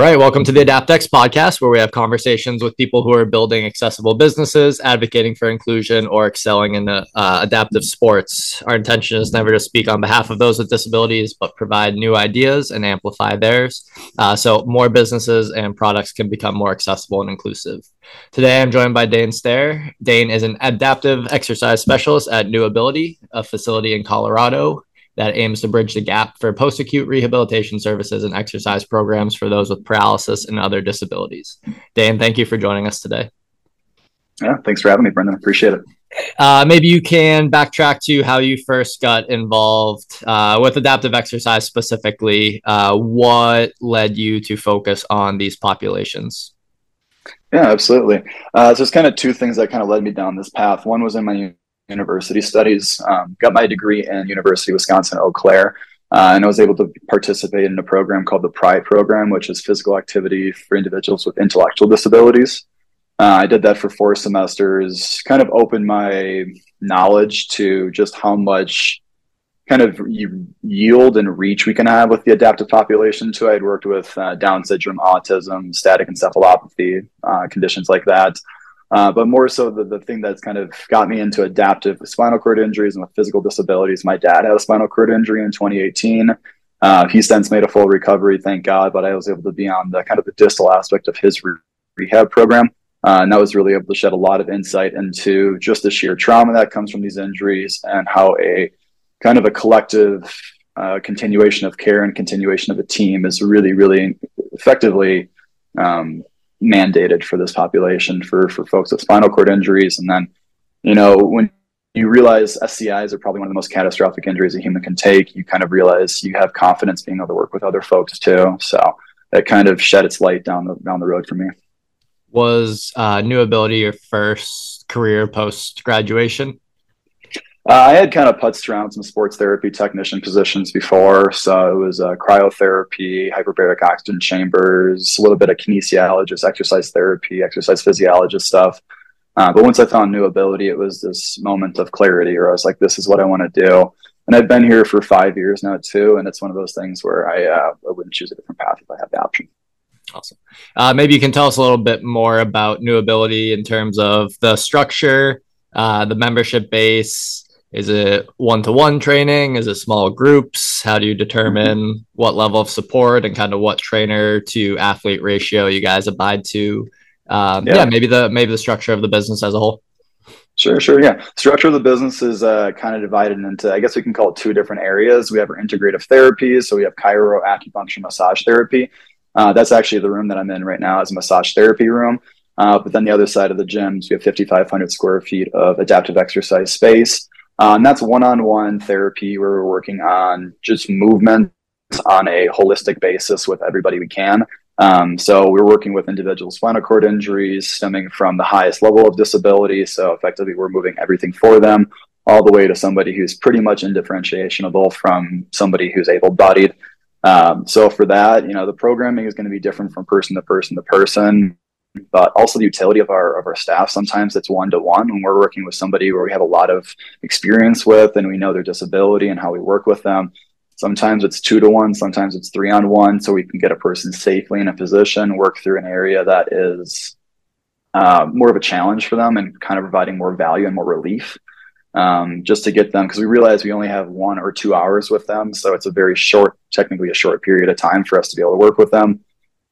right, welcome to the AdaptX podcast, where we have conversations with people who are building accessible businesses, advocating for inclusion, or excelling in uh, adaptive sports. Our intention is never to speak on behalf of those with disabilities, but provide new ideas and amplify theirs, uh, so more businesses and products can become more accessible and inclusive. Today, I'm joined by Dane Stair. Dane is an adaptive exercise specialist at NeuAbility, a facility in Colorado that aims to bridge the gap for post acute rehabilitation services and exercise programs for those with paralysis and other disabilities. Dane, thank you for joining us today. Yeah, thanks for having me, Brendan. Appreciate it. Uh, maybe you can backtrack to how you first got involved uh, with adaptive exercise specifically. Uh, what led you to focus on these populations? Yeah, absolutely. Uh, so there's kind of two things that kind of led me down this path. One was in my university studies. Um, got my degree in University of Wisconsin Eau Claire, uh, and I was able to participate in a program called the PRIDE program, which is physical activity for individuals with intellectual disabilities. Uh, I did that for four semesters, kind of opened my knowledge to just how much kind of yield and reach we can have with the adaptive population too. I had worked with uh, Down syndrome, autism, static encephalopathy, uh, conditions like that. Uh, but more so, the, the thing that's kind of got me into adaptive spinal cord injuries and with physical disabilities. My dad had a spinal cord injury in 2018. Uh, he's since made a full recovery, thank God. But I was able to be on the kind of the distal aspect of his re- rehab program. Uh, and that was really able to shed a lot of insight into just the sheer trauma that comes from these injuries and how a kind of a collective uh, continuation of care and continuation of a team is really, really effectively um, mandated for this population for for folks with spinal cord injuries. And then you know when you realize SCIs are probably one of the most catastrophic injuries a human can take you kind of realize you have confidence being able to work with other folks too. So that kind of shed its light down the down the road for me. Was uh, NeuAbility your first career post graduation uh, I had kind of putzed around some sports therapy technician positions before. So it was uh, cryotherapy, hyperbaric oxygen chambers, a little bit of kinesiologist, exercise therapy, exercise physiologist stuff. Uh, but once I found NeuAbility, it was this moment of clarity where I was like, this is what I want to do. And I've been here for five years now, too. And it's one of those things where I, uh, I wouldn't choose a different path if I had the option. Awesome. Uh, maybe you can tell us a little bit more about NeuAbility in terms of the structure, uh, the membership base, is it one to one training? Is it small groups? How do you determine what level of support and kind of what trainer to athlete ratio you guys abide to? Um, yeah. yeah. maybe the maybe the structure of the business as a whole. Sure, sure, yeah. Structure of the business is uh, kind of divided into, I guess we can call it two different areas. We have our integrative therapies, so we have chiro, acupuncture, massage therapy. Uh, that's actually the room that I'm in right now, is a massage therapy room. Uh, but then the other side of the gyms, we have 5,500 square feet of adaptive exercise space. Uh, and that's one-on-one therapy where we're working on just movement on a holistic basis with everybody we can. Um, so we're working with individual spinal cord injuries stemming from the highest level of disability. So effectively, we're moving everything for them all the way to somebody who's pretty much indifferentiable from somebody who's able-bodied. Um, so for that, you know, the programming is going to be different from person to person to person but also the utility of our of our staff. Sometimes it's one to one when we're working with somebody where we have a lot of experience with and we know their disability and how we work with them. Sometimes it's two to one, sometimes it's three on one, so we can get a person safely in a position, work through an area that is uh, more of a challenge for them and kind of providing more value and more relief um, just to get them because we realize we only have one or two hours with them. So it's a very short, technically a short period of time for us to be able to work with them.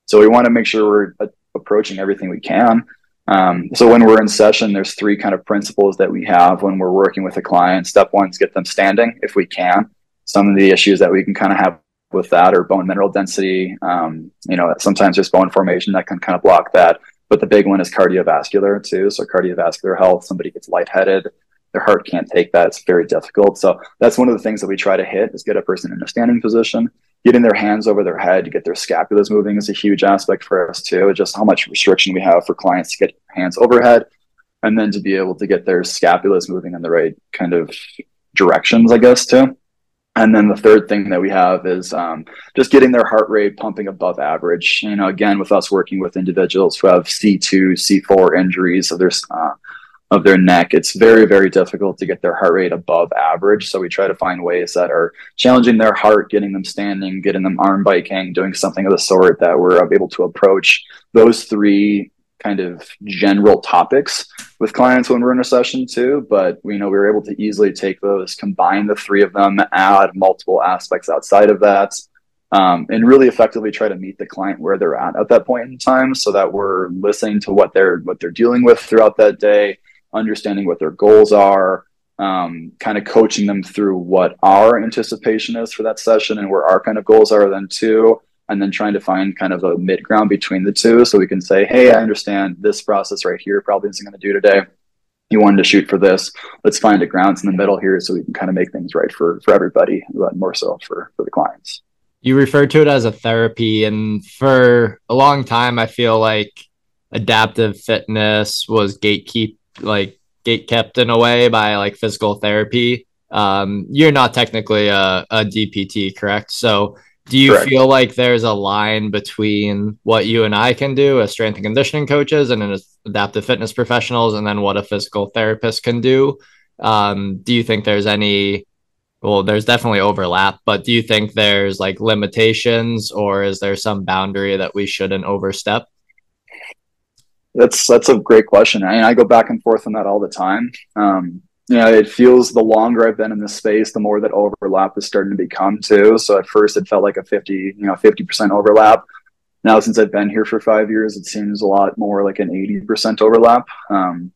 So we want to make sure we're approaching everything we can. Um, so when we're in session, there's three kind of principles that we have when we're working with a client. Step one is get them standing if we can. Some of the issues that we can kind of have with that are bone mineral density. Um, you know, sometimes there's bone formation that can kind of block that. But the big one is cardiovascular too. So cardiovascular health, somebody gets lightheaded, their heart can't take that. It's very difficult. So that's one of the things that we try to hit is get a person in a standing position getting their hands over their head to get their scapulas moving is a huge aspect for us too. Just how much restriction we have for clients to get hands overhead and then to be able to get their scapulas moving in the right kind of directions, I guess, too. And then the third thing that we have is um, just getting their heart rate pumping above average. You know, again, with us working with individuals who have C2, C4 injuries, so there's uh, of their neck, it's very, very difficult to get their heart rate above average. So we try to find ways that are challenging their heart, getting them standing, getting them arm biking, doing something of the sort that we're able to approach those three kind of general topics with clients when we're in a session too. But we you know we were able to easily take those, combine the three of them, add multiple aspects outside of that, um, and really effectively try to meet the client where they're at at that point in time, so that we're listening to what they're what they're dealing with throughout that day understanding what their goals are, um, kind of coaching them through what our anticipation is for that session and where our kind of goals are then too and then trying to find kind of a mid ground between the two so we can say hey i understand this process right here probably isn't going to do today. You wanted to shoot for this. Let's find a grounds in the middle here so we can kind of make things right for for everybody but more so for for the clients. You referred to it as a therapy and for a long time i feel like adaptive fitness was gatekeep like gate kept in a way by like physical therapy. Um, you're not technically a, a DPT, correct? So do you correct. feel like there's a line between what you and I can do as strength and conditioning coaches and as adaptive fitness professionals, and then what a physical therapist can do? Um, do you think there's any well there's definitely overlap but do you think there's like limitations or is there some boundary that we shouldn't overstep that's that's a great question. I mean, I go back and forth on that all the time. Um, you know, it feels the longer I've been in this space, the more that overlap is starting to become too. So at first, it felt like a fifty, you know, fifty percent overlap. Now, since I've been here for five years, it seems a lot more like an eighty percent overlap. Um,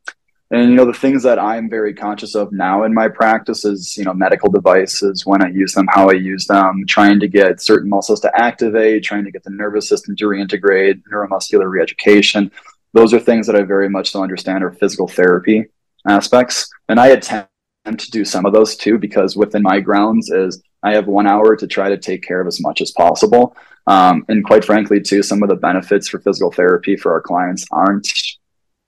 and you know, the things that I'm very conscious of now in my practice is, you know, medical devices, when I use them, how I use them, trying to get certain muscles to activate, trying to get the nervous system to reintegrate, neuromuscular reeducation those are things that I very much so understand are physical therapy aspects. And I attempt to do some of those too, because within my grounds is I have one hour to try to take care of as much as possible. Um, and quite frankly, too, some of the benefits for physical therapy for our clients aren't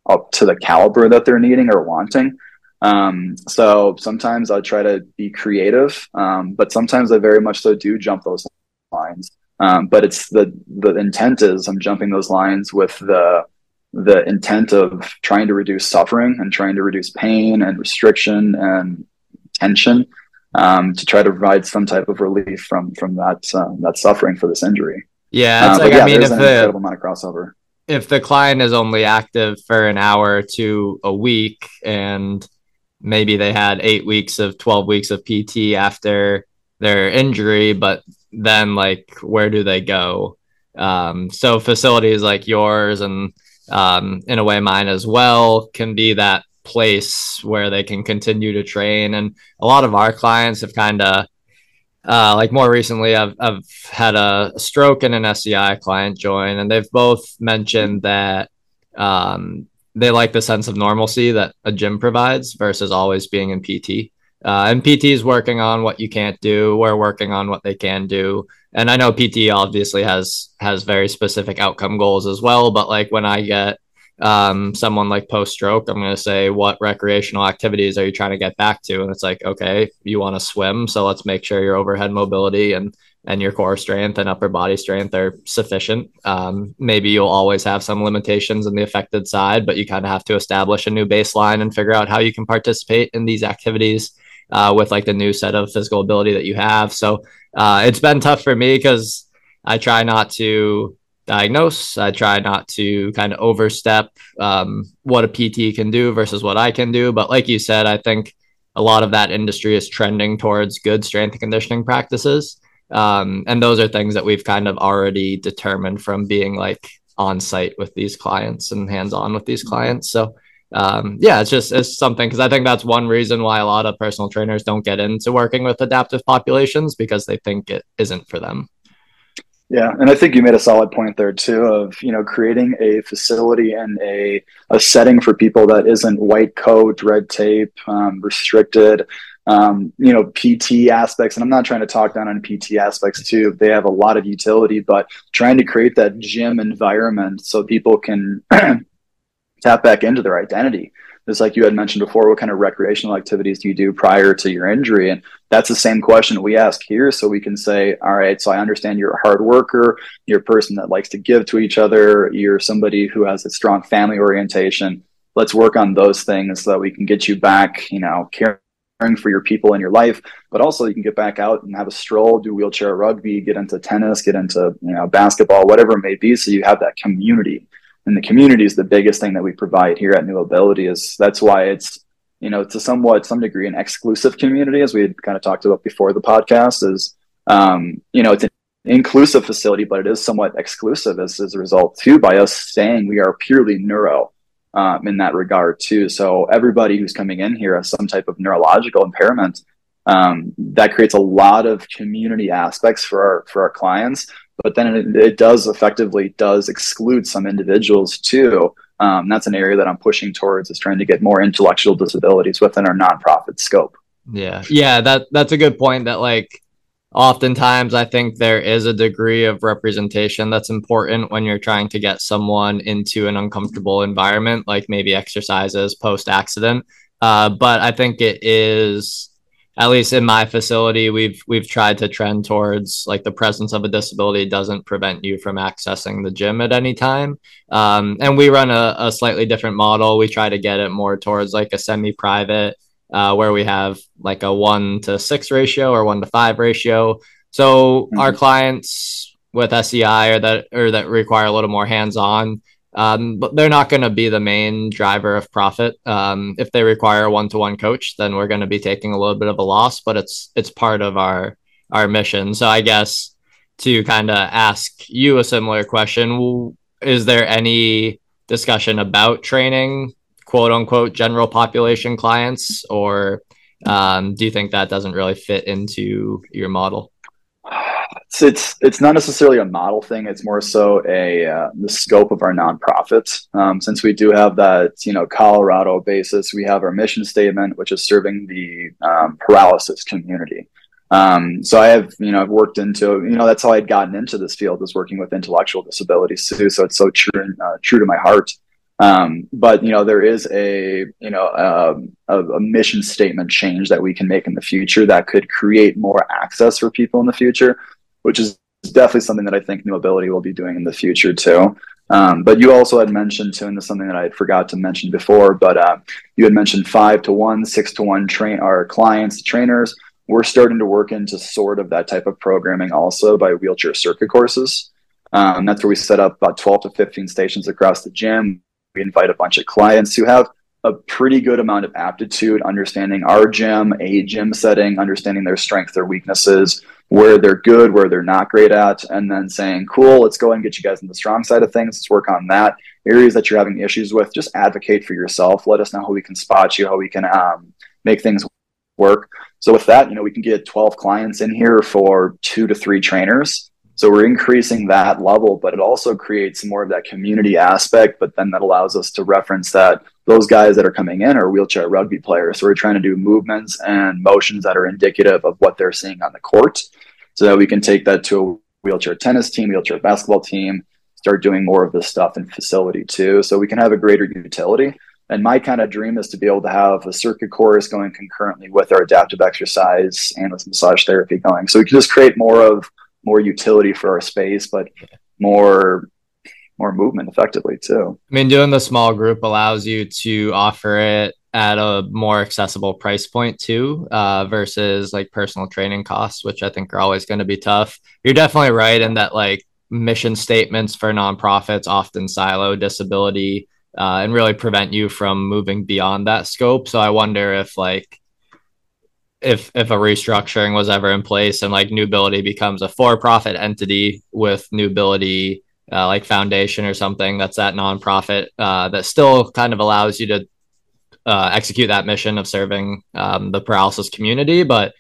up to the caliber that they're needing or wanting. Um, so sometimes I try to be creative, um, but sometimes I very much so do jump those lines. Um, but it's the the intent is I'm jumping those lines with the the intent of trying to reduce suffering and trying to reduce pain and restriction and tension um, to try to provide some type of relief from from that uh, that suffering for this injury. Yeah, uh, like yeah, I mean, if the amount of crossover. If the client is only active for an hour to a week, and maybe they had eight weeks of twelve weeks of PT after their injury, but then like where do they go? Um, so facilities like yours and um, in a way mine as well can be that place where they can continue to train and a lot of our clients have kind of uh, like more recently I've, I've had a stroke and an SCI client join and they've both mentioned that um, they like the sense of normalcy that a gym provides versus always being in PT uh, and PT is working on what you can't do. We're working on what they can do. And I know PT obviously has has very specific outcome goals as well. But like when I get um, someone like post stroke, I'm going to say, what recreational activities are you trying to get back to? And it's like, okay, you want to swim, so let's make sure your overhead mobility and and your core strength and upper body strength are sufficient. Um, maybe you'll always have some limitations in the affected side, but you kind of have to establish a new baseline and figure out how you can participate in these activities uh, with like the new set of physical ability that you have. So uh, it's been tough for me because I try not to diagnose. I try not to kind of overstep um, what a PT can do versus what I can do. But like you said, I think a lot of that industry is trending towards good strength and conditioning practices. Um, and those are things that we've kind of already determined from being like on site with these clients and hands on with these clients. So um, yeah, it's just it's something because I think that's one reason why a lot of personal trainers don't get into working with adaptive populations because they think it isn't for them. Yeah, and I think you made a solid point there too of you know creating a facility and a a setting for people that isn't white coat, red tape, um, restricted. Um, you know, PT aspects, and I'm not trying to talk down on PT aspects too. They have a lot of utility, but trying to create that gym environment so people can tap back into their identity. Just like you had mentioned before, what kind of recreational activities do you do prior to your injury? And that's the same question we ask here. So we can say, all right, so I understand you're a hard worker, you're a person that likes to give to each other, you're somebody who has a strong family orientation. let's work on those things so that we can get you back, you know, caring for your people in your life, but also you can get back out and have a stroll, do wheelchair rugby, get into tennis, get into, you know, basketball, whatever it may be. So you have that community. And the community is the biggest thing that we provide here at NeuAbility is that's why it's, you know, to somewhat some degree an exclusive community, as we had kind of talked about before the podcast, is um, you know, it's an inclusive facility, but it is somewhat exclusive as, as a result too by us saying we are purely neuro um, in that regard too. So everybody who's coming in here has some type of neurological impairment. Um, that creates a lot of community aspects for our for our clients, but then it, it does effectively does exclude some individuals too. Um, that's an area that I'm pushing towards is trying to get more intellectual disabilities within our nonprofit scope. Yeah, yeah, that that's a good point. That like oftentimes I think there is a degree of representation that's important when you're trying to get someone into an uncomfortable environment, like maybe exercises post accident. Uh, but I think it is, at least in my facility, we've we've tried to trend towards like the presence of a disability doesn't prevent you from accessing the gym at any time. Um, and we run a, a slightly different model. We try to get it more towards like a semi-private uh, where we have like a one to six ratio or one to five ratio. So mm-hmm. our clients with SCI or that or that require a little more hands-on, um, but they're not going to be the main driver of profit. Um, if they require a one-to-one coach, then we're going to be taking a little bit of a loss, but it's it's part of our our mission. So I guess to kind of ask you a similar question, is there any discussion about training quote unquote general population clients, or um, do you think that doesn't really fit into your model? It's, it's it's not necessarily a model thing. It's more so a uh, the scope of our nonprofit. Um, since we do have that you know Colorado basis, we have our mission statement, which is serving the um, paralysis community. Um, so I have, you know, I've worked into, you know, that's how I'd gotten into this field is working with intellectual disabilities too. So it's so true, uh, true to my heart. Um, but you know, there is a you know um, a, a, mission statement change that we can make in the future that could create more access for people in the future, which is definitely something that I think NeuAbility will be doing in the future too. Um, but you also had mentioned too, and this is something that I had forgot to mention before, but uh, you had mentioned five to one, six to one train our clients, trainers. We're starting to work into sort of that type of programming also by wheelchair circuit courses. Um, that's where we set up about 12 to 15 stations across the gym we invite a bunch of clients who have a pretty good amount of aptitude, understanding our gym, a gym setting, understanding their strengths, their weaknesses, where they're good, where they're not great at, and then saying, cool, let's go and get you guys in the strong side of things. Let's work on that. Areas that you're having issues with, just advocate for yourself. Let us know how we can spot you, how we can um, make things work. So with that, you know, we can get 12 clients in here for two to three trainers so we're increasing that level, but it also creates more of that community aspect. But then that allows us to reference that those guys that are coming in are wheelchair rugby players. So we're trying to do movements and motions that are indicative of what they're seeing on the court so that we can take that to a wheelchair tennis team, wheelchair basketball team, start doing more of this stuff in facility too. So we can have a greater utility. And my kind of dream is to be able to have a circuit course going concurrently with our adaptive exercise and with massage therapy going. So we can just create more of more utility for our space, but more more movement effectively too. I mean, doing the small group allows you to offer it at a more accessible price point too, uh, versus like personal training costs, which I think are always going to be tough. You're definitely right in that like mission statements for nonprofits often silo disability uh, and really prevent you from moving beyond that scope. So I wonder if like if if a restructuring was ever in place and like NeuAbility becomes a for-profit entity with NeuAbility uh, like foundation or something that's that nonprofit uh, that still kind of allows you to uh, execute that mission of serving um, the paralysis community, but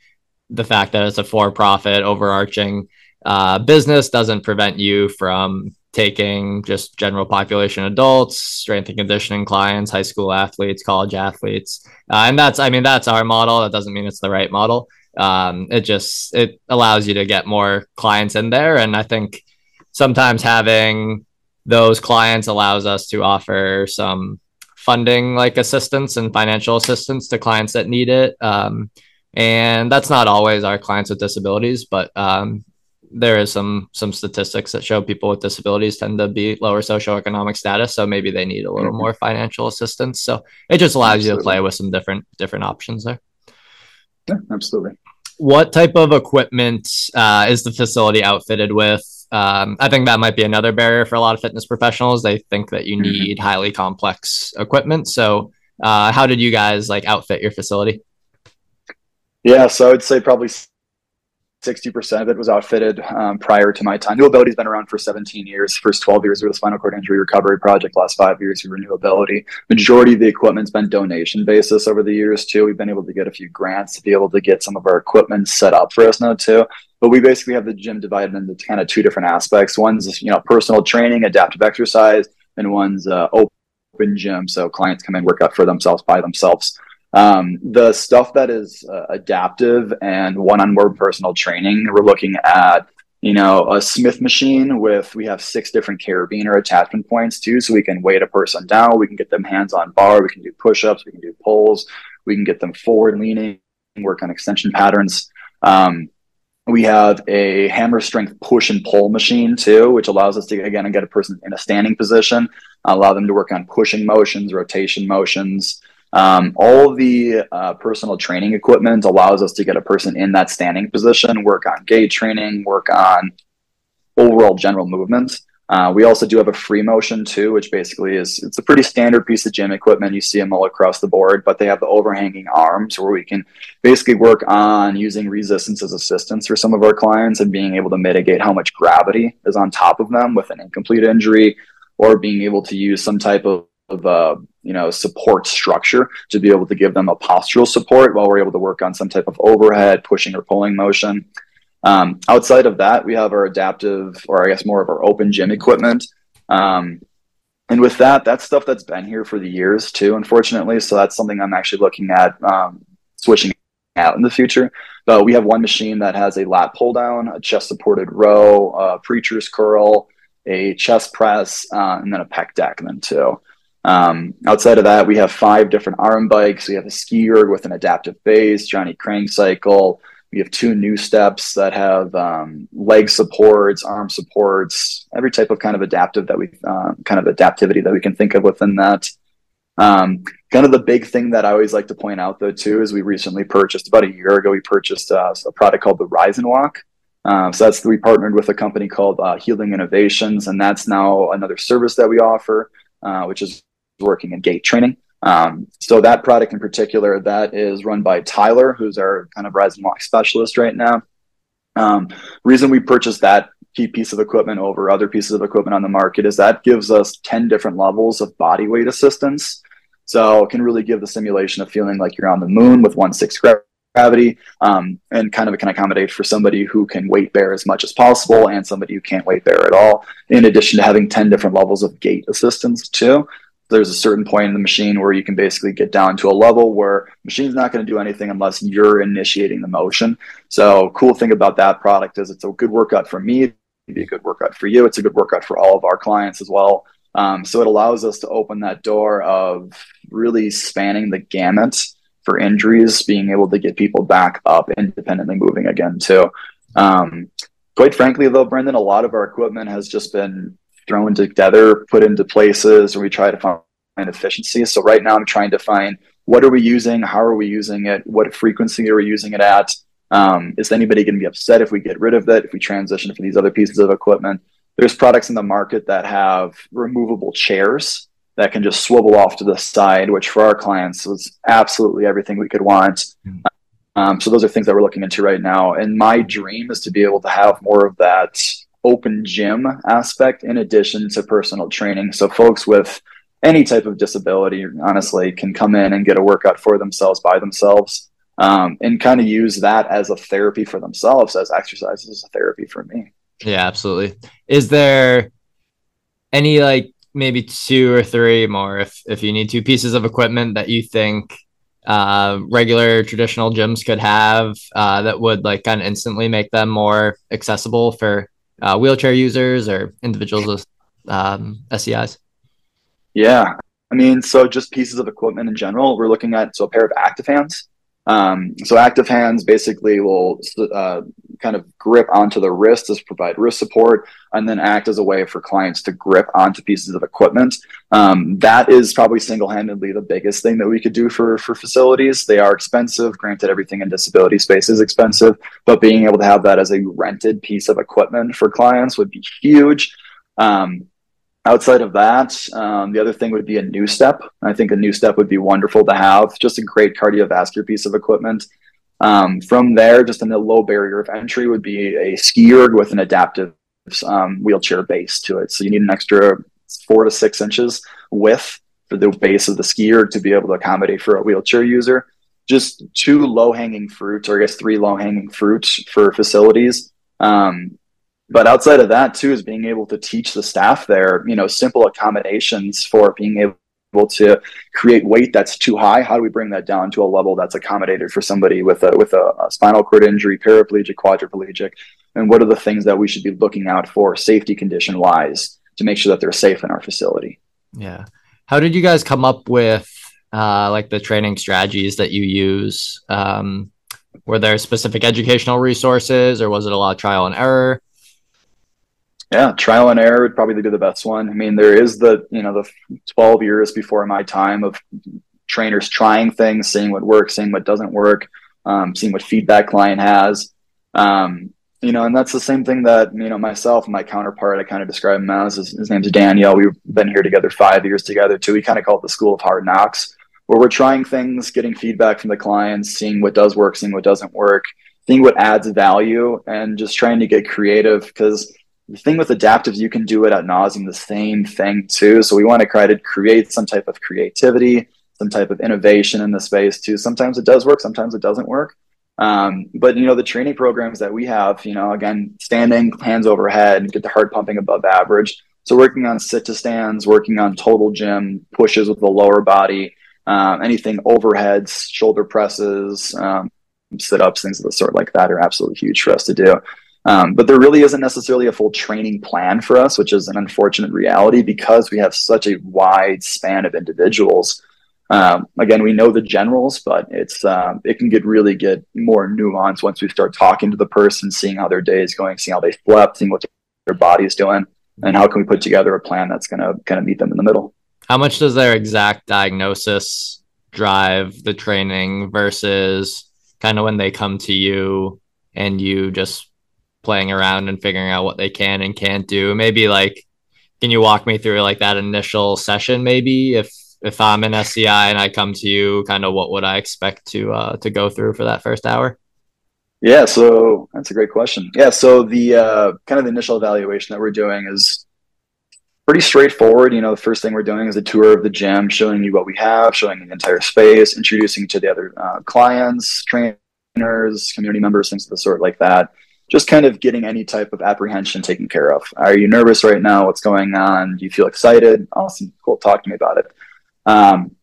the fact that it's a for-profit overarching uh, business doesn't prevent you from taking just general population adults, strength and conditioning clients, high school athletes, college athletes, uh, and that's I mean that's our model. That doesn't mean it's the right model. Um, it just it allows you to get more clients in there, and I think sometimes having those clients allows us to offer some funding like assistance and financial assistance to clients that need it. Um, and that's not always our clients with disabilities, but um, there is some some statistics that show people with disabilities tend to be lower socioeconomic status, so maybe they need a little mm-hmm. more financial assistance. So it just allows absolutely. you to play with some different different options there. Yeah, absolutely. What type of equipment uh, is the facility outfitted with? Um, I think that might be another barrier for a lot of fitness professionals. They think that you mm-hmm. need mm-hmm. highly complex equipment. So, uh, how did you guys like outfit your facility? Yeah, so I would say probably 60% of it was outfitted um, prior to my time. NeuAbility's been around for 17 years. First 12 years were the spinal cord injury recovery project. Last five years were renewability. Majority of the equipment's been donation basis over the years too. We've been able to get a few grants to be able to get some of our equipment set up for us now too. But we basically have the gym divided into kind of two different aspects. One's you know personal training, adaptive exercise, and one's uh, open gym. So clients come in, work out for themselves by themselves. Um, the stuff that is uh, adaptive and one-on-one personal training, we're looking at you know a Smith machine with we have six different carabiner attachment points too, so we can weight a person down, we can get them hands on bar, we can do push-ups, we can do pulls, we can get them forward leaning, work on extension patterns. Um, we have a hammer strength push and pull machine too, which allows us to again get a person in a standing position, allow them to work on pushing motions, rotation motions. Um, all the uh, personal training equipment allows us to get a person in that standing position, work on gait training, work on overall general movement. Uh, we also do have a Freemotion too, which basically is it's a pretty standard piece of gym equipment. You see them all across the board, but they have the overhanging arms where we can basically work on using resistance as assistance for some of our clients and being able to mitigate how much gravity is on top of them with an incomplete injury, or being able to use some type of of uh, you know support structure to be able to give them a postural support while we're able to work on some type of overhead pushing or pulling motion. Um, outside of that we have our adaptive or i guess more of our open gym equipment. Um, and with that that's stuff that's been here for the years too unfortunately. So that's something i'm actually looking at um, switching out in the future. But we have one machine that has a lat pull down a chest supported row a preacher's curl a chest press uh, and then a pec deck then too um, outside of that, we have five different arm bikes. We have a ski erg with an adaptive base, Johnny Krankcycle. We have two NuSteps that have um, leg supports, arm supports, every type of kind of adaptive that we uh, kind of adaptivity that we can think of within that. Um, kind of the big thing that I always like to point out though too is we recently purchased about a year ago we purchased uh, a product called the Rise and Walk. Um, so that's we partnered with a company called uh, Healing Innovations, and that's now another service that we offer, uh, which is working in gait training. Um, so that product in particular, that is run by Tyler, who's our kind of rise and walk specialist right now. Um, reason we purchased that key piece of equipment over other pieces of equipment on the market is that gives us 10 different levels of body weight assistance. So it can really give the simulation of feeling like you're on the moon with one six gravity um, and kind of can accommodate for somebody who can weight bear as much as possible and somebody who can't weight bear at all in addition to having 10 different levels of gait assistance too there's a certain point in the machine where you can basically get down to a level where machine's not going to do anything unless you're initiating the motion. So cool thing about that product is it's a good workout for me, it'd be a good workout for you. It's a good workout for all of our clients as well. Um, so it allows us to open that door of really spanning the gamut for injuries, being able to get people back up independently moving again too. Um, quite frankly, though, Brendan, a lot of our equipment has just been thrown together, put into places, and we try to find efficiencies. So right now I'm trying to find what are we using, how are we using it, what frequency are we using it at. Um, is anybody going to be upset if we get rid of it, if we transition for these other pieces of equipment? There's products in the market that have removable chairs that can just swivel off to the side, which for our clients was absolutely everything we could want. Mm-hmm. Um, so those are things that we're looking into right now. And my dream is to be able to have more of that open gym aspect in addition to personal training. So folks with any type of disability, honestly, can come in and get a workout for themselves by themselves um, and kind of use that as a therapy for themselves, as exercise as a therapy for me. Yeah, absolutely. Is there any like maybe two or three more if if you need two pieces of equipment that you think uh, regular traditional gyms could have uh, that would like kind of instantly make them more accessible for uh, wheelchair users or individuals with um, SCIs? Yeah, I mean, so just pieces of equipment in general. We're looking at so a pair of active hands. Um, so active hands basically will uh, kind of grip onto the wrist to provide wrist support, and then act as a way for clients to grip onto pieces of equipment. Um, that is probably single-handedly the biggest thing that we could do for for facilities. They are expensive. Granted, everything in disability space is expensive, but being able to have that as a rented piece of equipment for clients would be huge. Um, outside of that, um, the other thing would be a NuStep. I think a NuStep would be wonderful to have. Just a great cardiovascular piece of equipment. Um, from there, just the low barrier of entry would be a ski erg with an adaptive um, wheelchair base to it. So you need an extra four to six inches width for the base of the ski erg to be able to accommodate for a wheelchair user. Just two low hanging fruits, or I guess three low hanging fruits for facilities. Um, but outside of that too is being able to teach the staff there you know simple accommodations for being able to create weight that's too high how do we bring that down to a level that's accommodated for somebody with a with a, a spinal cord injury paraplegic quadriplegic? And what are the things that we should be looking out for safety condition wise to make sure that they're safe in our facility? Yeah. How did you guys come up with uh, like the training strategies that you use? Um, were there specific educational resources or was it a lot of trial and error yeah, trial and error would probably be the best one. I mean, there is the you know the 12 years before my time of trainers trying things, seeing what works, seeing what doesn't work, um, seeing what feedback client has. Um, you know, and that's the same thing that you know myself my counterpart. I kind of describe him as his, his name's Daniel. We've been here together five years together too. We kind of call it the school of hard knocks, where we're trying things, getting feedback from the clients, seeing what does work, seeing what doesn't work, seeing what adds value, and just trying to get creative because the thing with adaptives, you can do it at nauseum, the same thing too. So we want to try to create some type of creativity, some type of innovation in the space too. Sometimes it does work, sometimes it doesn't work. Um, but you know, the training programs that we have, you know, again, standing, hands overhead, get the heart pumping above average. So working on sit to stands, working on total gym pushes with the lower body, um, anything overheads, shoulder presses, um, sit ups, things of the sort like that are absolutely huge for us to do. Um, but there really isn't necessarily a full training plan for us, which is an unfortunate reality because we have such a wide span of individuals. Um, again, we know the generals, but it's um, it can get really get more nuanced once we start talking to the person, seeing how their day is going, seeing how they slept, seeing what their body is doing, and how can we put together a plan that's going to kind of meet them in the middle. How much does their exact diagnosis drive the training versus kind of when they come to you and you just playing around and figuring out what they can and can't do. Maybe like, can you walk me through like that initial session? Maybe if if I'm an SCI and I come to you, kind of what would I expect to uh, to go through for that first hour? Yeah, so that's a great question. Yeah, so the uh, kind of the initial evaluation that we're doing is pretty straightforward. You know, the first thing we're doing is a tour of the gym, showing you what we have, showing the entire space, introducing you to the other uh, clients, trainers, community members, things of the sort like that just kind of getting any type of apprehension taken care of. Are you nervous right now? What's going on? Do you feel excited? Awesome. Cool. Talk to me about it. Um,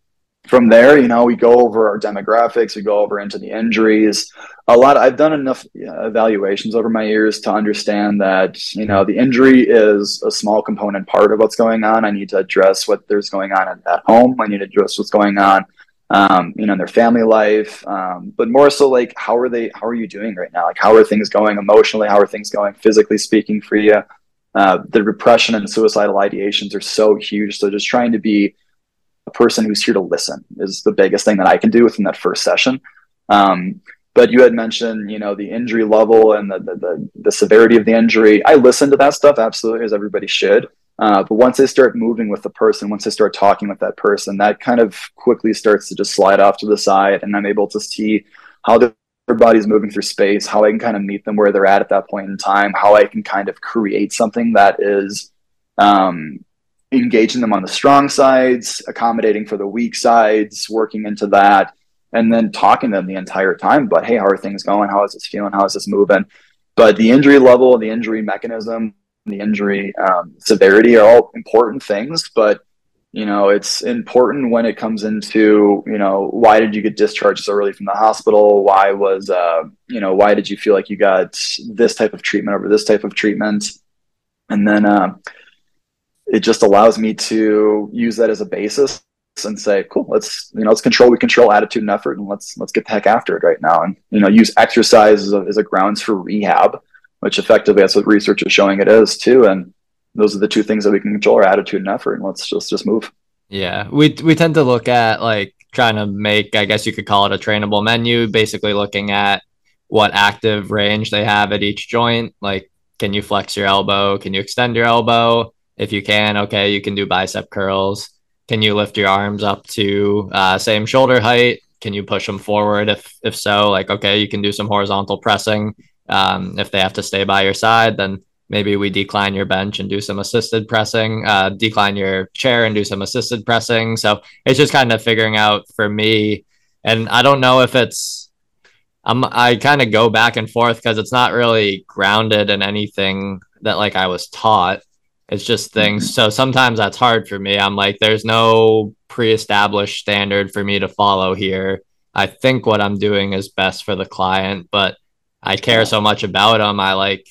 from there, you know, we go over our demographics, we go over into the injuries. A lot, I've done enough evaluations over my years to understand that, you know, the injury is a small component part of what's going on. I need to address what there's going on at, at home. I need to address what's going on um, you know, in their family life, um, but more so like how are they? How are you doing right now? Like how are things going emotionally? How are things going physically speaking for you? Uh, the repression and suicidal ideations are so huge. So just trying to be a person who's here to listen is the biggest thing that I can do within that first session. Um, but you had mentioned, you know, the injury level and the, the, the, the severity of the injury. I listen to that stuff absolutely as everybody should. Uh, but once they start moving with the person, once they start talking with that person, that kind of quickly starts to just slide off to the side, and I'm able to see how their body's moving through space, how I can kind of meet them where they're at at that point in time, how I can kind of create something that is um, engaging them on the strong sides, accommodating for the weak sides, working into that, and then talking to them the entire time. But hey, how are things going? How is this feeling? How is this moving? But the injury level, the injury mechanism, the injury um, severity are all important things, but you know it's important when it comes into you know why did you get discharged so early from the hospital? Why was uh, you know why did you feel like you got this type of treatment over this type of treatment? And then uh, it just allows me to use that as a basis and say, cool, let's you know let's control we control attitude and effort and let's let's get the heck after it right now and you know use exercise as a, as a grounds for rehab, which effectively that's what research is showing it is too. And those are the two things that we can control our attitude and effort and let's just just move. Yeah, we we tend to look at like trying to make I guess you could call it a trainable menu, basically looking at what active range they have at each joint. Like, can you flex your elbow? Can you extend your elbow? If you can, okay, you can do bicep curls can you lift your arms up to uh, same shoulder height? Can you push them forward? If if so, like okay, you can do some horizontal pressing. Um, if they have to stay by your side, then maybe we decline your bench and do some assisted pressing. Uh, decline your chair and do some assisted pressing. So it's just kind of figuring out for me, and I don't know if it's I'm I kind of go back and forth because it's not really grounded in anything that like I was taught. It's just things. Mm-hmm. So sometimes that's hard for me. I'm like, there's no pre established standard for me to follow here. I think what I'm doing is best for the client, but I care so much about them. I like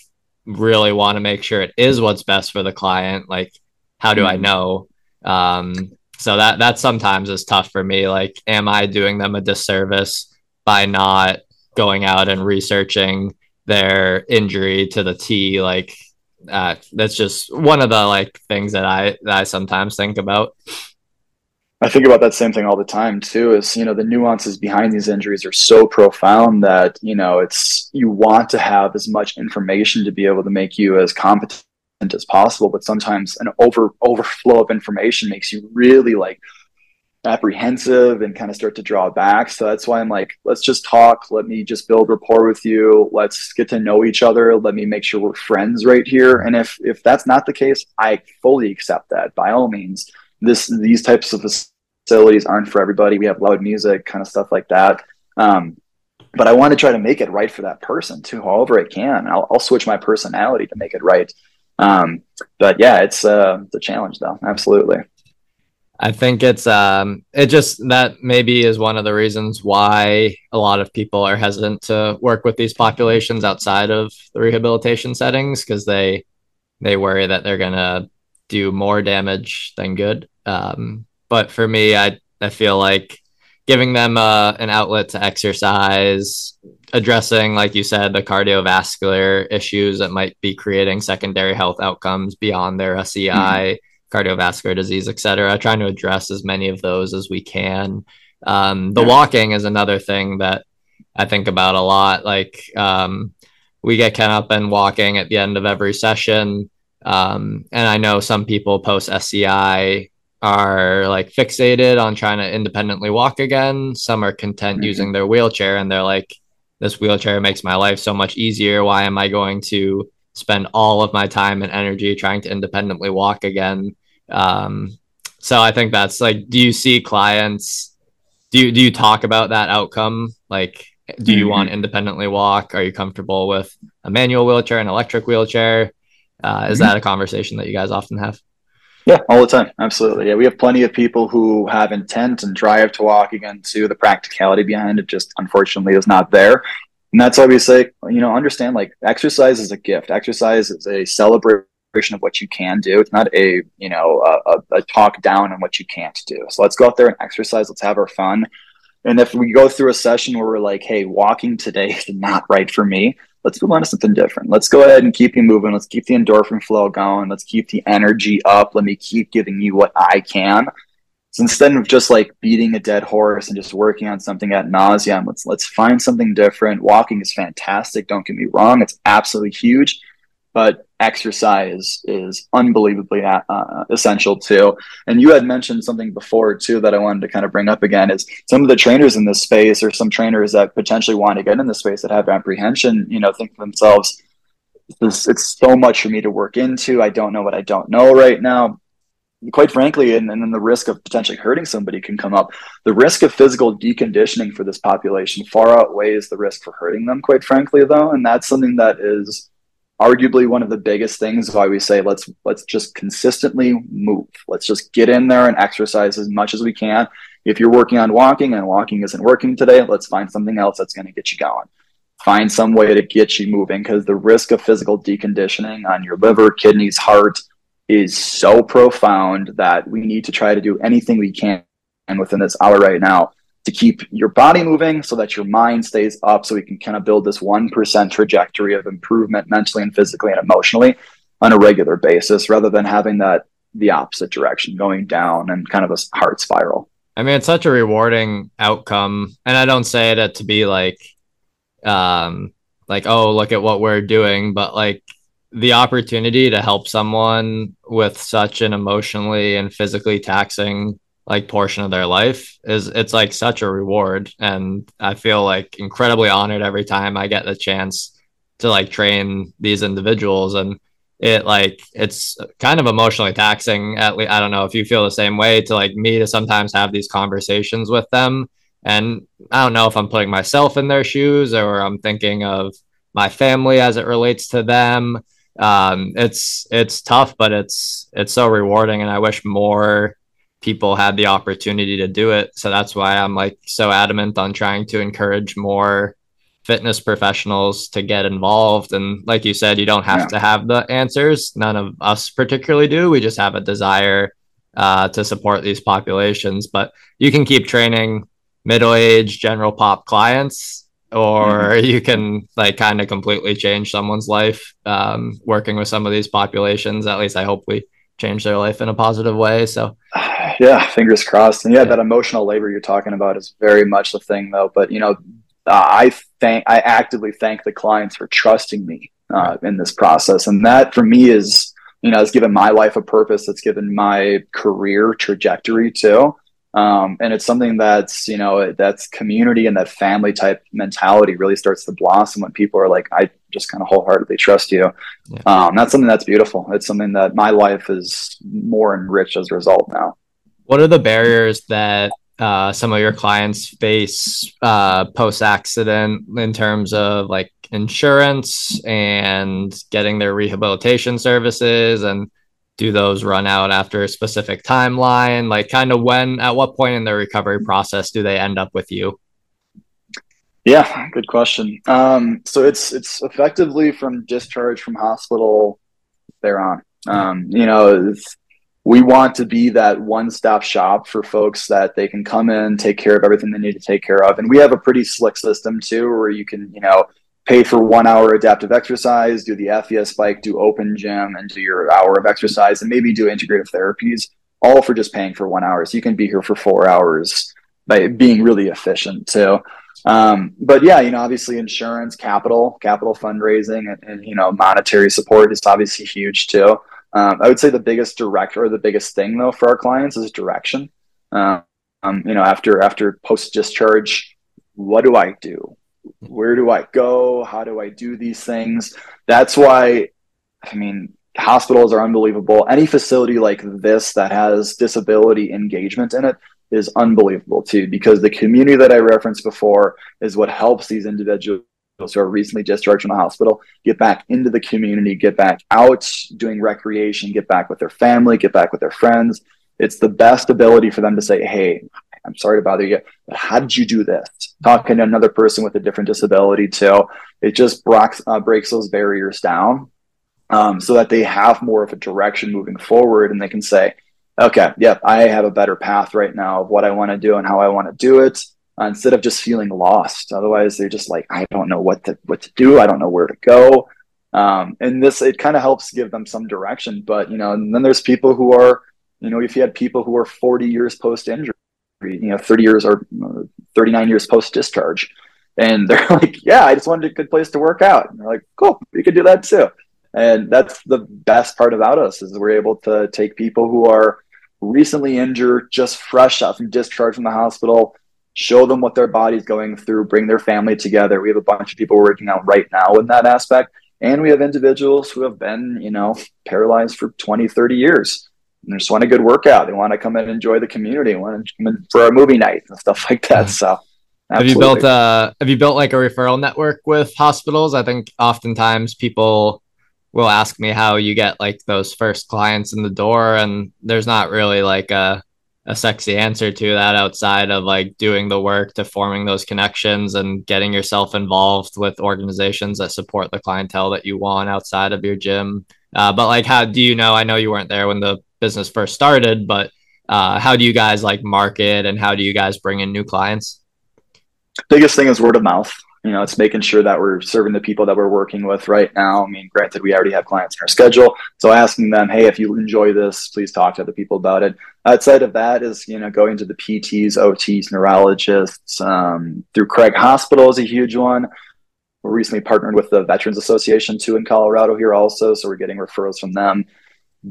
really want to make sure it is what's best for the client. Like, how do I mm-hmm. know? Um, so that that sometimes is tough for me. Like, am I doing them a disservice by not going out and researching their injury to the T? Like, uh, that's just one of the like things that I that I sometimes think about. I think about that same thing all the time too. Is you know the nuances behind these injuries are so profound that you know it's you want to have as much information to be able to make you as competent as possible, but sometimes an over overflow of information makes you really like apprehensive and kind of start to draw back. So that's why I'm like, let's just talk. Let me just build rapport with you. Let's get to know each other. Let me make sure we're friends right here. And if if that's not the case, I fully accept that. By all means, this these types of facilities aren't for everybody. We have loud music, kind of stuff like that. Um, but I want to try to make it right for that person too, however I can. I'll, I'll switch my personality to make it right. Um, but yeah, it's, uh, it's a challenge though. Absolutely. I think it's um it just that maybe is one of the reasons why a lot of people are hesitant to work with these populations outside of the rehabilitation settings because they they worry that they're gonna do more damage than good. Um, but for me, I I feel like giving them uh, an outlet to exercise, addressing, like you said, the cardiovascular issues that might be creating secondary health outcomes beyond their SCI, Mm-hmm cardiovascular disease, et cetera, trying to address as many of those as we can. Um, the yeah. walking is another thing that I think about a lot. Like um, we get Ken up and walking at the end of every session. Um, and I know some people post SCI are like fixated on trying to independently walk again. Some are content mm-hmm. using their wheelchair and they're like, this wheelchair makes my life so much easier. Why am I going to spend all of my time and energy trying to independently walk again? Um, so I think that's like, do you see clients? Do you do you talk about that outcome? Like, do you mm-hmm. want independently walk? Are you comfortable with a manual wheelchair, an electric wheelchair? Uh, is mm-hmm. that a conversation that you guys often have? Yeah, all the time. Absolutely. Yeah, we have plenty of people who have intent and drive to walk again too. The practicality behind it just unfortunately is not there. And that's why we say, you know, understand like exercise is a gift. Exercise is a celebration of what you can do. It's not a you know a, a, talk down on what you can't do. So let's go out there and exercise. Let's have our fun. And if we go through a session where we're like, hey, walking today is not right for me, let's move on to something different. Let's go ahead and keep you moving. Let's keep the endorphin flow going. Let's keep the energy up. Let me keep giving you what I can. So instead of just like beating a dead horse and just working on something at nauseum, let's let's find something different. Walking is fantastic. Don't get me wrong; it's absolutely huge but exercise is unbelievably uh, uh, essential too. And you had mentioned something before too that I wanted to kind of bring up again is some of the trainers in this space or some trainers that potentially want to get in this space that have apprehension, you know, think to themselves, this, it's so much for me to work into. I don't know what I don't know right now. Quite frankly, and, and then the risk of potentially hurting somebody can come up. The risk of physical deconditioning for this population far outweighs the risk for hurting them, quite frankly, though. And that's something that is arguably one of the biggest things why we say let's let's just consistently move. Let's just get in there and exercise as much as we can. If you're working on walking and walking isn't working today let's find something else that's going to get you going. Find some way to get you moving because the risk of physical deconditioning on your liver kidneys heart is so profound that we need to try to do anything we can within this hour right now to keep your body moving so that your mind stays up so we can kind of build this 1% trajectory of improvement mentally and physically and emotionally on a regular basis rather than having that the opposite direction going down and kind of a heart spiral. I mean it's such a rewarding outcome and i don't say it to be like um like oh look at what we're doing but like the opportunity to help someone with such an emotionally and physically taxing like portion of their life is it's like such a reward. And i feel like incredibly honored every time i get the chance to like train these individuals. And it like it's kind of emotionally taxing. At least i don't know if you feel the same way to like me to sometimes have these conversations with them. And i don't know if i'm putting myself in their shoes or i'm thinking of my family as it relates to them. Um, it's it's tough but it's it's so rewarding. And i wish more people had the opportunity to do it. So that's why I'm like so adamant on trying to encourage more fitness professionals to get involved. And like you said, you don't have yeah. to have the answers. None of us particularly do. We just have a desire uh, to support these populations. But you can keep training middle aged general pop clients. Or mm-hmm. you can like kind of completely change someone's life um, working with some of these populations. At least I hope we change their life in a positive way. So yeah, fingers crossed. And yeah, that emotional labor you're talking about is very much the thing, though. But you know, uh, I thank, I actively thank the clients for trusting me uh, in this process, and that for me is, you know, it's given my life a purpose. It's given my career trajectory too. Um, and it's something that's you know that's community and that family type mentality really starts to blossom when people are like i just kind of wholeheartedly trust you yeah. um, that's something that's beautiful it's something that my life is more enriched as a result now what are the barriers that uh, some of your clients face uh, post accident in terms of like insurance and getting their rehabilitation services? And do those run out after a specific timeline? Like kind of when at what point in the recovery process do they end up with you? Yeah good question. Um, so it's it's effectively from discharge from hospital thereon um, you know we want to be that one-stop shop for folks that they can come in take care of everything they need to take care of. And we have a pretty slick system too where you can you know pay for one hour adaptive exercise do the FES bike do open gym and do your hour of exercise and maybe do integrative therapies all for just paying for one hour. So you can be here for four hours by being really efficient too. Um, but yeah you know obviously insurance capital capital fundraising and, and you know monetary support is obviously huge too um, I would say the biggest director or the biggest thing though for our clients is direction. Um, you know, after after post discharge, what do I do? Where do I go? How do I do these things? That's why, I mean, hospitals are unbelievable. Any facility like this that has disability engagement in it is unbelievable too, because the community that I referenced before is what helps these individuals who are recently discharged from the hospital get back into the community, get back out doing recreation, get back with their family, get back with their friends. It's the best ability for them to say, Hey, I'm sorry to bother you, but how did you do this? Talking to another person with a different disability too. It just breaks, uh, breaks those barriers down um, so that they have more of a direction moving forward and they can say, okay, yep, I have a better path right now of what I want to do and how I want to do it uh, instead of just feeling lost. Otherwise, they're just like, I don't know what to what to do. I don't know where to go. Um, and this it kind of helps give them some direction. But you know, and then there's people who are, you know, if you had people who are 40 years post injury, you know, 30 years or uh, 39 years post discharge, and they're like, yeah, I just wanted a good place to work out. And they're like, cool, you could do that too. And that's the best part about us is we're able to take people who are recently injured, just fresh out from discharge from the hospital, show them what their body's going through, bring their family together. We have a bunch of people working out right now in that aspect. And we have individuals who have been, you know, paralyzed for 20, 30 years. And they just want a good workout. They want to come and enjoy the community, they want to come in for a movie night and stuff like that. So absolutely. have you built uh have you built like a referral network with hospitals? I think oftentimes people will ask me how you get like those first clients in the door and there's not really like a a sexy answer to that outside of like doing the work to forming those connections and getting yourself involved with organizations that support the clientele that you want outside of your gym. Uh, but like, how do you know? I know you weren't there when the business first started, but uh, how do you guys like market and how do you guys bring in new clients? Biggest thing is word of mouth. You know, it's making sure that we're serving the people that we're working with right now. I mean, granted, we already have clients in our schedule. So asking them, hey, if you enjoy this, please talk to other people about it. Outside of that is, you know, going to the PTs, OTs, neurologists, um, through Craig Hospital is a huge one. We're recently partnered with the Veterans Association too in Colorado here also. So we're getting referrals from them.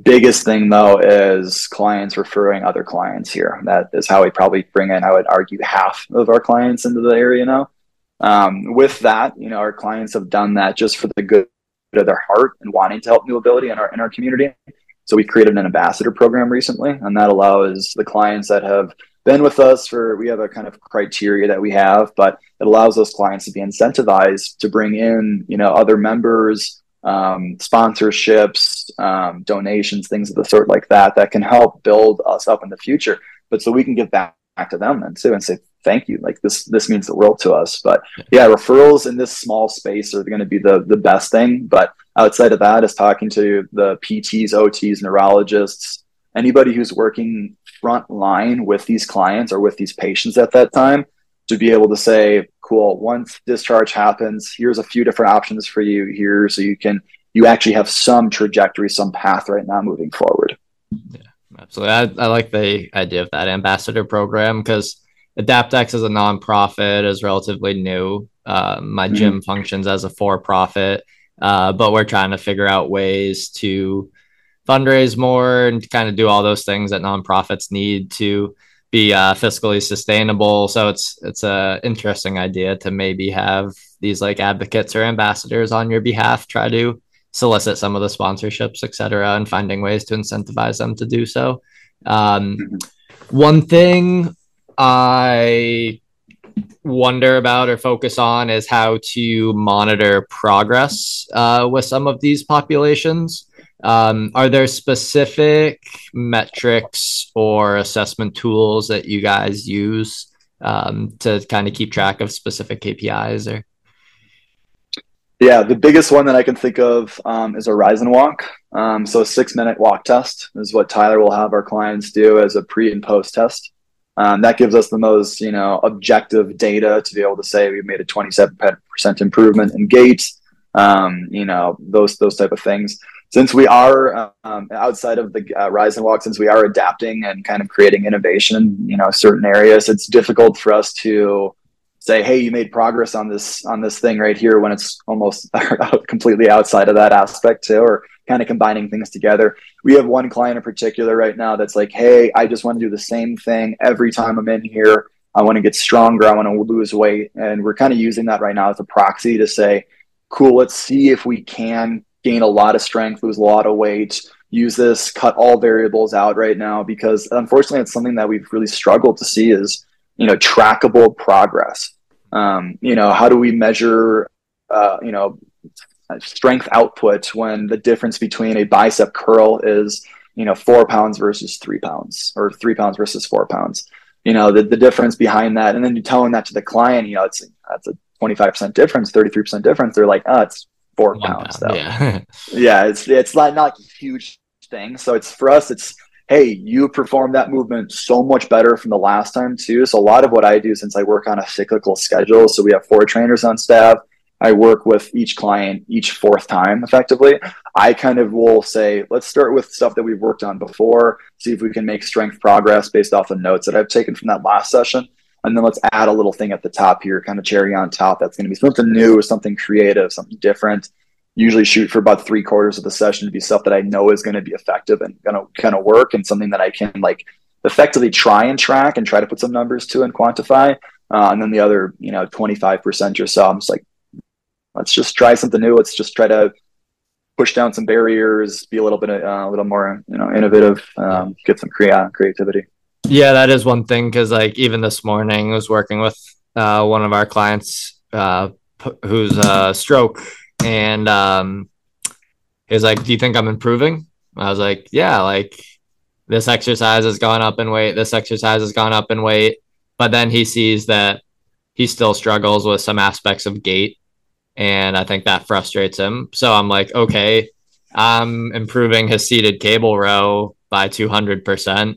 Biggest thing though is clients referring other clients here. That is how we probably bring in, I would argue, half of our clients into the area now. Um, with that, you know, our clients have done that just for the good of their heart and wanting to help NeuAbility in our in our community. So we created an ambassador program recently, and that allows the clients that have been with us for we have a kind of criteria that we have, but it allows those clients to be incentivized to bring in, you know, other members, um, sponsorships, um, donations, things of the sort like that that can help build us up in the future. But so we can give back to them then too and say thank you. Like this this means the world to us. But yeah referrals in this small space are going to be the the best thing. But outside of that is talking to the pts ots neurologists anybody who's working front line with these clients or with these patients at that time to be able to say cool once discharge happens here's a few different options for you here so you can you actually have some trajectory some path right now moving forward. Yeah absolutely. I, I like the idea of that ambassador program because AdaptX as a nonprofit is relatively new. Uh, my mm-hmm. gym functions as a for profit, uh, but we're trying to figure out ways to fundraise more and kind of do all those things that nonprofits need to be uh, fiscally sustainable. So it's it's a interesting idea to maybe have these like advocates or ambassadors on your behalf try to solicit some of the sponsorships, et cetera, and finding ways to incentivize them to do so. Um, mm-hmm. One thing I wonder about or focus on is how to monitor progress uh, with some of these populations. Um, are there specific metrics or assessment tools that you guys use um, to kind of keep track of specific KPIs or? Yeah, the biggest one that I can think of um, is a rise and walk. Um, so, a six minute walk test is what Tyler will have our clients do as a pre and post test. Um, that gives us the most, you know, objective data to be able to say we've made a 27% improvement in gait, um, you know, those those type of things. Since we are um, outside of the uh, rise and walk, since we are adapting and kind of creating innovation you know certain areas, it's difficult for us to say, "Hey, you made progress on this on this thing right here," when it's almost completely outside of that aspect too, or kind of combining things together. We have one client in particular right now that's like, hey, I just want to do the same thing every time I'm in here. I want to get stronger. I want to lose weight. And we're kind of using that right now as a proxy to say, cool, let's see if we can gain a lot of strength, lose a lot of weight, use this, cut all variables out right now, because unfortunately, it's something that we've really struggled to see is, you know, trackable progress. Um, you know, how do we measure, uh, you know, Uh, strength output when the difference between a bicep curl is you know four pounds versus three pounds or three pounds versus four pounds. You know the, the difference behind that and then you're telling that to the client you know it's that's a 25% difference 33% difference they're like oh it's four One pounds pound, though. yeah. yeah it's it's not not a huge thing. So it's for us it's hey you performed that movement so much better from the last time too. So a lot of what i do since i work on a cyclical schedule so we have four trainers on staff I work with each client each fourth time effectively. I kind of will say, let's start with stuff that we've worked on before, see if we can make strength progress based off the notes that I've taken from that last session. And then let's add a little thing at the top here, kind of cherry on top. That's going to be something new, or something creative, something different. Usually shoot for about three quarters of the session to be stuff that I know is going to be effective and going to kind of work and something that I can like effectively try and track and try to put some numbers to and quantify. Uh, and then the other, you know, 25% or so, I'm just like, let's just try something new. Let's just try to push down some barriers, be a little bit, uh, a little more, you know, innovative, um, get some crea- creativity. Yeah, that is one thing. Cause like even this morning I was working with, uh, one of our clients, uh, who's a stroke and, um, he was like, do you think I'm improving? I was like, yeah, like this exercise has gone up in weight. This exercise has gone up in weight. But then he sees that he still struggles with some aspects of gait and I think that frustrates him. So I'm like, okay, I'm improving his seated cable row by 200%.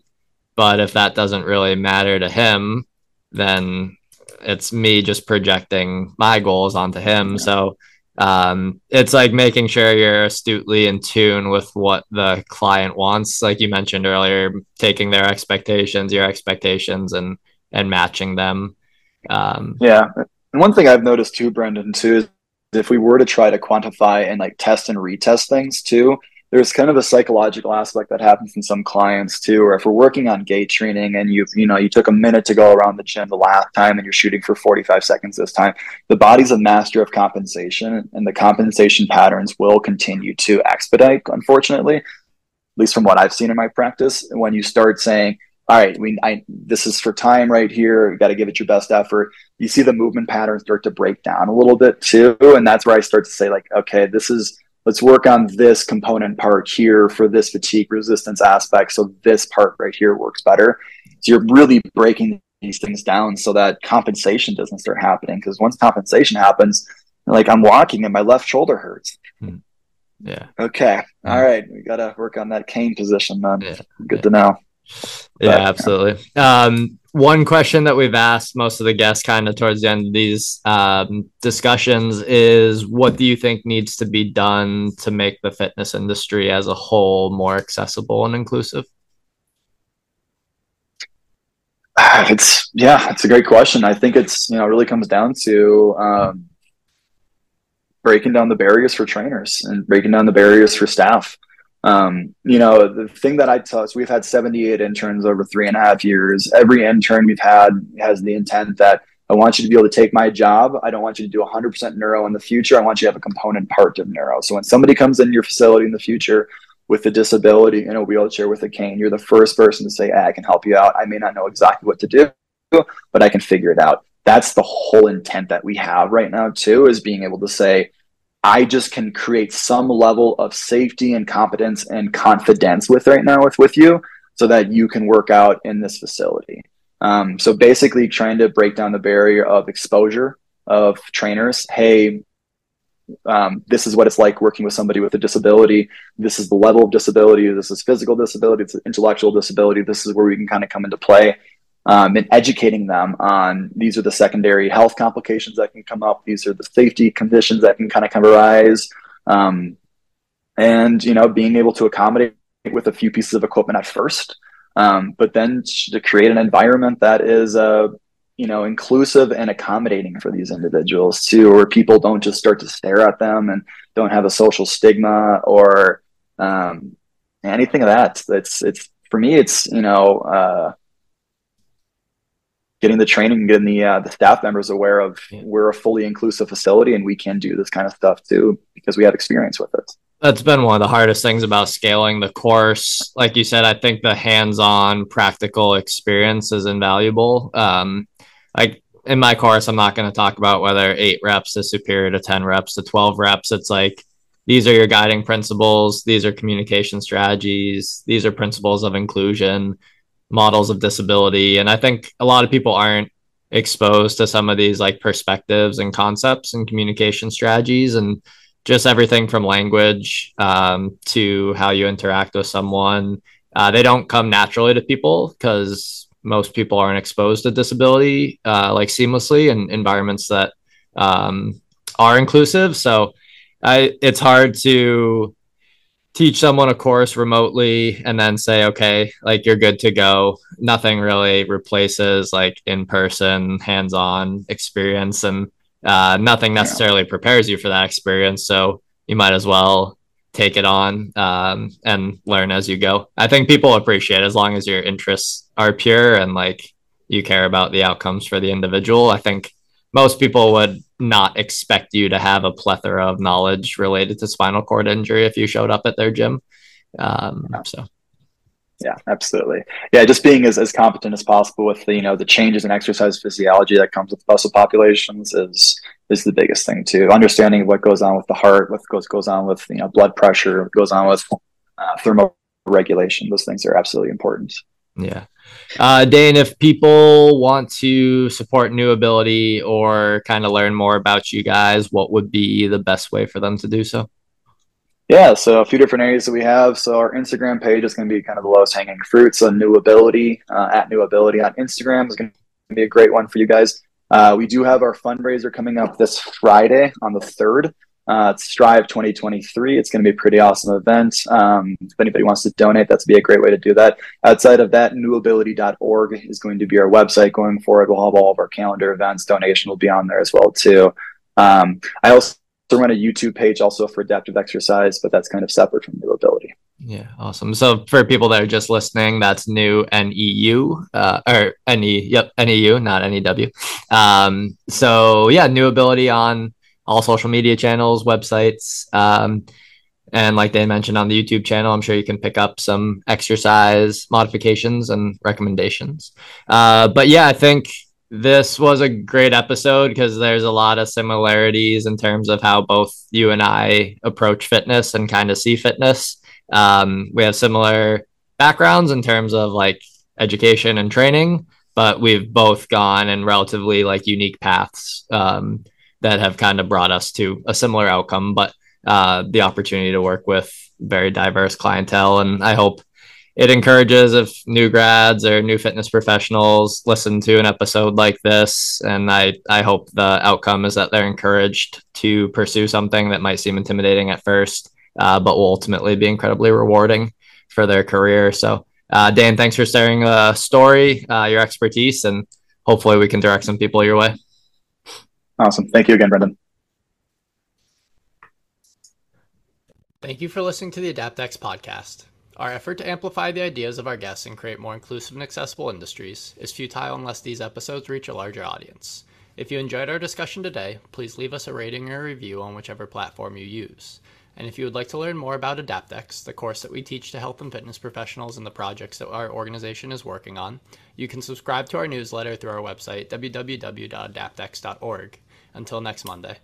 but if that doesn't really matter to him, then it's me just projecting my goals onto him. Yeah. So um, it's like making sure you're astutely in tune with what the client wants. Like you mentioned earlier, taking their expectations, your expectations, and and matching them. Um, yeah, and one thing I've noticed too, Brendan, too, is if we were to try to quantify and like test and retest things too, there's kind of a psychological aspect that happens in some clients too or if we're working on gait training and you've you know you took a minute to go around the gym the last time and you're shooting for 45 seconds this time the body's a master of compensation and the compensation patterns will continue to expedite unfortunately at least from what i've seen in my practice. When you start saying all right we I, this is for time right here you got to give it your best effort you see the movement patterns start to break down a little bit too and that's where i start to say like okay this is let's work on this component part here for this fatigue resistance aspect so this part right here works better so you're really breaking these things down so that compensation doesn't start happening because once compensation happens like i'm walking and my left shoulder hurts hmm. yeah okay hmm. all right we gotta work on that cane position then yeah. good yeah. to know yeah but, absolutely. Um one question that we've asked most of the guests kind of towards the end of these um, discussions is what do you think needs to be done to make the fitness industry as a whole more accessible and inclusive? It's yeah it's a great question. I think it's you know really comes down to um, breaking down the barriers for trainers and breaking down the barriers for staff um, you know, the thing that I tell us, we've had 78 interns over three and a half years. Every intern we've had has the intent that I want you to be able to take my job. I don't want you to do 100% neuro in the future. I want you to have a component part of neuro. So when somebody comes in your facility in the future with a disability in a wheelchair with a cane, you're the first person to say, hey, I can help you out. I may not know exactly what to do, but I can figure it out. That's the whole intent that we have right now, too, is being able to say, I just can create some level of safety and competence and confidence with right now with with you so that you can work out in this facility. Um, so basically trying to break down the barrier of exposure of trainers. Hey, um, this is what it's like working with somebody with a disability. This is the level of disability. This is physical disability. It's intellectual disability. This is where we can kind of come into play um, and educating them on these are the secondary health complications that can come up. These are the safety conditions that can kind of arise. Um, and, you know, being able to accommodate with a few pieces of equipment at first, um, but then to create an environment that is, uh, you know, inclusive and accommodating for these individuals too, where people don't just start to stare at them and don't have a social stigma or um, anything of that. It's, it's, for me, it's, you know, uh, getting the training, getting the uh, the staff members aware of yeah. we're a fully inclusive facility and we can do this kind of stuff too because we have experience with it. That's been one of the hardest things about scaling the course. Like you said, I think the hands-on practical experience is invaluable. Um, like in my course, I'm not going to talk about whether eight reps is superior to 10 reps to 12 reps. It's like these are your guiding principles, these are communication strategies, these are principles of inclusion models of disability. And I think a lot of people aren't exposed to some of these like perspectives and concepts and communication strategies and just everything from language um, to how you interact with someone. Uh, they don't come naturally to people because most people aren't exposed to disability uh, like seamlessly in environments that um, are inclusive. So I, it's hard to teach someone a course remotely and then say okay like you're good to go. Nothing really replaces like in-person hands-on experience and uh, nothing necessarily yeah. prepares you for that experience. So you might as well take it on um, and learn as you go. I think people appreciate as long as your interests are pure and like you care about the outcomes for the individual. I think most people would not expect you to have a plethora of knowledge related to spinal cord injury if you showed up at their gym. Um, so. Yeah, absolutely. Yeah, just being as, as competent as possible with the you know the changes in exercise physiology that comes with muscle populations is is the biggest thing too. Understanding what goes on with the heart, what goes goes on with you know blood pressure, what goes on with uh, thermoregulation. Those things are absolutely important. Yeah. Uh, Dane, if people want to support NeuAbility or kind of learn more about you guys, what would be the best way for them to do so? Yeah, so a few different areas that we have. So our Instagram page is going to be kind of the lowest hanging fruit. So NeuAbility uh, at NeuAbility on Instagram is going to be a great one for you guys. Uh, we do have our fundraiser coming up this Friday on the third. Uh, it's Strive 2023. It's going to be a pretty awesome event. Um, if anybody wants to donate, that's be a great way to do that. Outside of that, neuability.org is going to be our website going forward. We'll have all of our calendar events. Donation will be on there as well too. Um, I also run a YouTube page also for adaptive exercise, but that's kind of separate from NeuAbility. Yeah, awesome. So for people that are just listening, that's new NEU uh, or NE, yep, NEU, not NEW. Um, so yeah, NeuAbility on all social media channels, websites. Um, and like they mentioned on the YouTube channel, I'm sure you can pick up some exercise modifications and recommendations. Uh, but yeah, I think this was a great episode because there's a lot of similarities in terms of how both you and I approach fitness and kind of see fitness. Um, we have similar backgrounds in terms of like education and training, but we've both gone in relatively like unique paths. Um, that have kind of brought us to a similar outcome, but uh, the opportunity to work with very diverse clientele. And I hope it encourages if new grads or new fitness professionals listen to an episode like this. And I, I hope the outcome is that they're encouraged to pursue something that might seem intimidating at first, uh, but will ultimately be incredibly rewarding for their career. So, uh, Dan, thanks for sharing the story, uh, your expertise, and hopefully we can direct some people your way. Awesome. Thank you again, Brendan. Thank you for listening to the AdaptX podcast. Our effort to amplify the ideas of our guests and create more inclusive and accessible industries is futile unless these episodes reach a larger audience. If you enjoyed our discussion today, please leave us a rating or a review on whichever platform you use. And if you would like to learn more about AdaptX, the course that we teach to health and fitness professionals and the projects that our organization is working on, you can subscribe to our newsletter through our website, www.adaptx.org. Until next Monday.